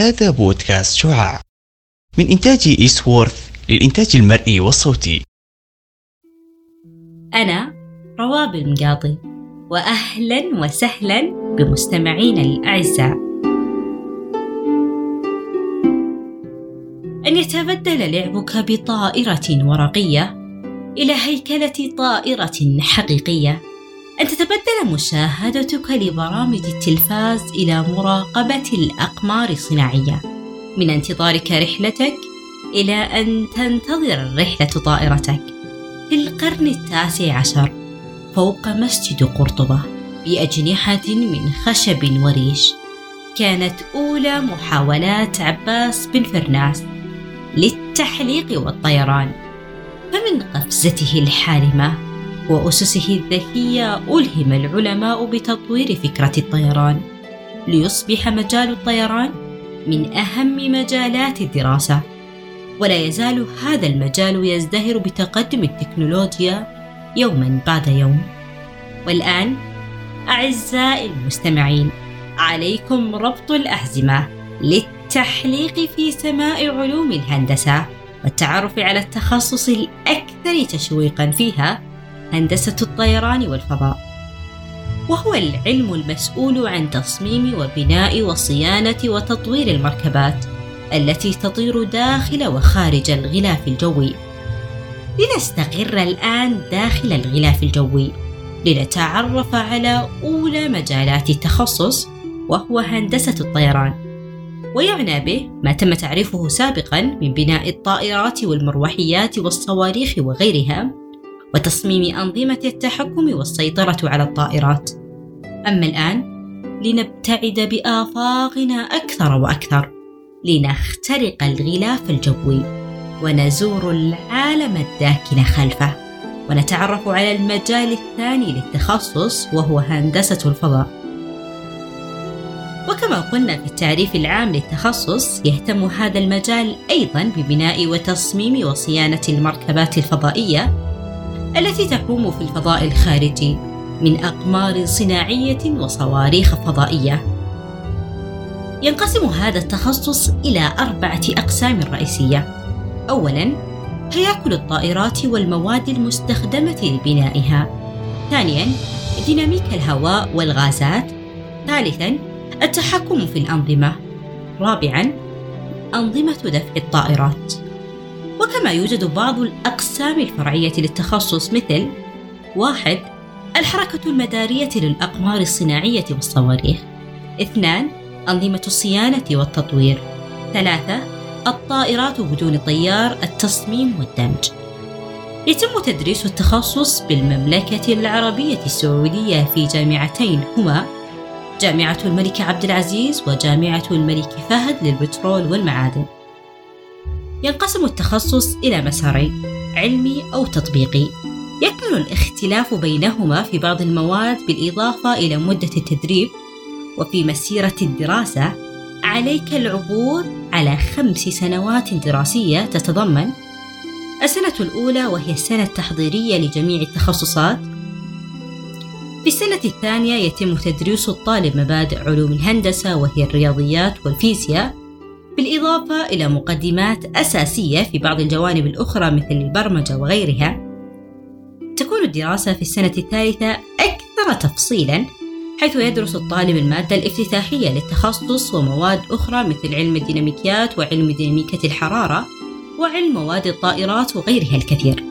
هذا بودكاست شعاع. من إنتاج إيسوورث للإنتاج المرئي والصوتي. أنا رواب المقاضي وأهلا وسهلا بمستمعينا الأعزاء. أن يتبدل لعبك بطائرة ورقية إلى هيكلة طائرة حقيقية. أن تتبدل مشاهدتك لبرامج التلفاز إلى مراقبة الأقمار الصناعية. من انتظارك رحلتك إلى أن تنتظر الرحلة طائرتك. في القرن التاسع عشر فوق مسجد قرطبة بأجنحة من خشب وريش كانت أولى محاولات عباس بن فرناس للتحليق والطيران. فمن قفزته الحالمة وأسسه الذكية ألهم العلماء بتطوير فكرة الطيران ليصبح مجال الطيران من أهم مجالات الدراسة. ولا يزال هذا المجال يزدهر بتقدم التكنولوجيا يوما بعد يوم. والآن أعزائي المستمعين عليكم ربط الأحزمة للتحليق في سماء علوم الهندسة والتعرف على التخصص الأكثر تشويقا فيها هندسة الطيران والفضاء. وهو العلم المسؤول عن تصميم وبناء وصيانة وتطوير المركبات التي تطير داخل وخارج الغلاف الجوي. لنستقر الآن داخل الغلاف الجوي لنتعرف على أولى مجالات التخصص وهو هندسة الطيران. ويعنى به ما تم تعريفه سابقا من بناء الطائرات والمروحيات والصواريخ وغيرها وتصميم أنظمة التحكم والسيطرة على الطائرات. أما الآن لنبتعد بآفاقنا أكثر وأكثر لنخترق الغلاف الجوي ونزور العالم الداكن خلفه ونتعرف على المجال الثاني للتخصص وهو هندسة الفضاء. وكما قلنا في التعريف العام للتخصص يهتم هذا المجال أيضا ببناء وتصميم وصيانة المركبات الفضائية التي تقوم في الفضاء الخارجي من أقمار صناعية وصواريخ فضائية ينقسم هذا التخصص إلى أربعة أقسام رئيسية. أولاً: هياكل الطائرات والمواد المستخدمة لبنائها. ثانياً: ديناميك الهواء والغازات. ثالثاً: التحكم في الأنظمة. رابعاً: أنظمة دفع الطائرات. وكما يوجد بعض الأقسام الفرعية للتخصص مثل: واحد: الحركة المدارية للأقمار الصناعية والصواريخ. اثنان: أنظمة الصيانة والتطوير. ثلاثة الطائرات بدون طيار التصميم والدمج. يتم تدريس التخصص بالمملكة العربية السعودية في جامعتين هما جامعة الملك عبد العزيز وجامعة الملك فهد للبترول والمعادن. ينقسم التخصص إلى مسارين علمي أو تطبيقي. يكمن الاختلاف بينهما في بعض المواد بالإضافة إلى مدة التدريب وفي مسيرة الدراسة عليك العبور على خمس سنوات دراسية تتضمن. السنة الأولى وهي السنة التحضيرية لجميع التخصصات. في السنة الثانية يتم تدريس الطالب مبادئ علوم الهندسة وهي الرياضيات والفيزياء. بالإضافة إلى مقدمات أساسية في بعض الجوانب الأخرى مثل البرمجة وغيرها تكون الدراسة في السنة الثالثة أكثر تفصيلاً حيث يدرس الطالب المادة الافتتاحية للتخصص ومواد أخرى مثل علم الديناميكيات وعلم ديناميكية الحرارة وعلم مواد الطائرات وغيرها الكثير.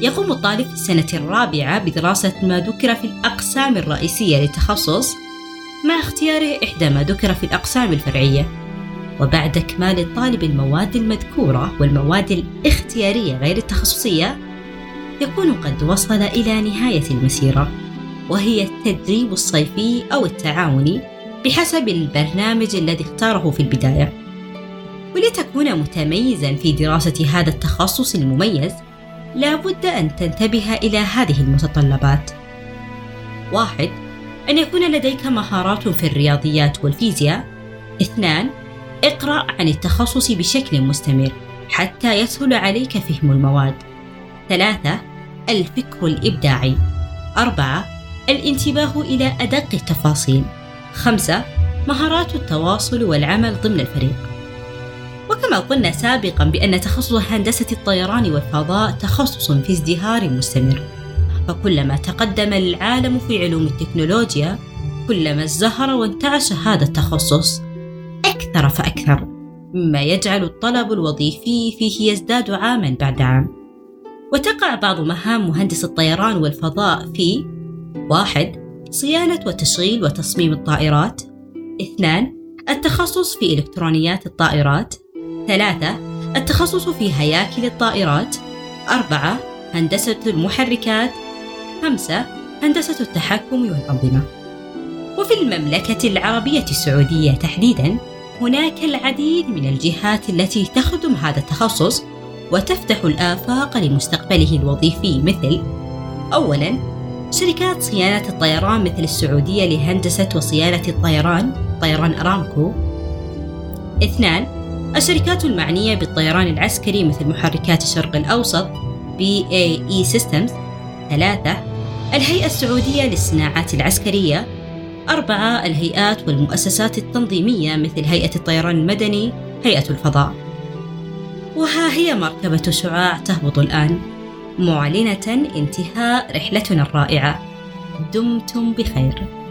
يقوم الطالب في السنة الرابعة بدراسة ما ذكر في الأقسام الرئيسية للتخصص مع اختياره إحدى ما ذكر في الأقسام الفرعية. وبعد إكمال الطالب المواد المذكورة والمواد الاختيارية غير التخصصية يكون قد وصل إلى نهاية المسيرة وهي التدريب الصيفي أو التعاوني بحسب البرنامج الذي اختاره في البداية. ولتكون متميزا في دراسة هذا التخصص المميز، لا بد أن تنتبه إلى هذه المتطلبات. واحد: أن يكون لديك مهارات في الرياضيات والفيزياء. اثنان: اقرأ عن التخصص بشكل مستمر حتى يسهل عليك فهم المواد. ثلاثة: الفكر الإبداعي. أربعة: الانتباه إلى أدق التفاصيل. خمسة مهارات التواصل والعمل ضمن الفريق وكما قلنا سابقا بأن تخصص هندسة الطيران والفضاء تخصص في ازدهار مستمر فكلما تقدم العالم في علوم التكنولوجيا كلما ازدهر وانتعش هذا التخصص أكثر فأكثر مما يجعل الطلب الوظيفي فيه يزداد عاما بعد عام. وتقع بعض مهام مهندس الطيران والفضاء في واحد صيانة وتشغيل وتصميم الطائرات. اثنان التخصص في إلكترونيات الطائرات. ثلاثة التخصص في هياكل الطائرات. أربعة هندسة المحركات. خمسة هندسة التحكم والأنظمة. وفي المملكة العربية السعودية تحديدا هناك العديد من الجهات التي تخدم هذا التخصص وتفتح الآفاق لمستقبله الوظيفي مثل أولا شركات صيانة الطيران مثل السعودية لهندسة وصيانة الطيران طيران أرامكو. اثنان الشركات المعنية بالطيران العسكري مثل محركات الشرق الأوسط BAE Systems ثلاثة الهيئة السعودية للصناعات العسكرية أربعة الهيئات والمؤسسات التنظيمية مثل هيئة الطيران المدني هيئة الفضاء. وها هي مركبة شعاع تهبط الآن. معلنة انتهاء رحلتنا الرائعة. دمتم بخير.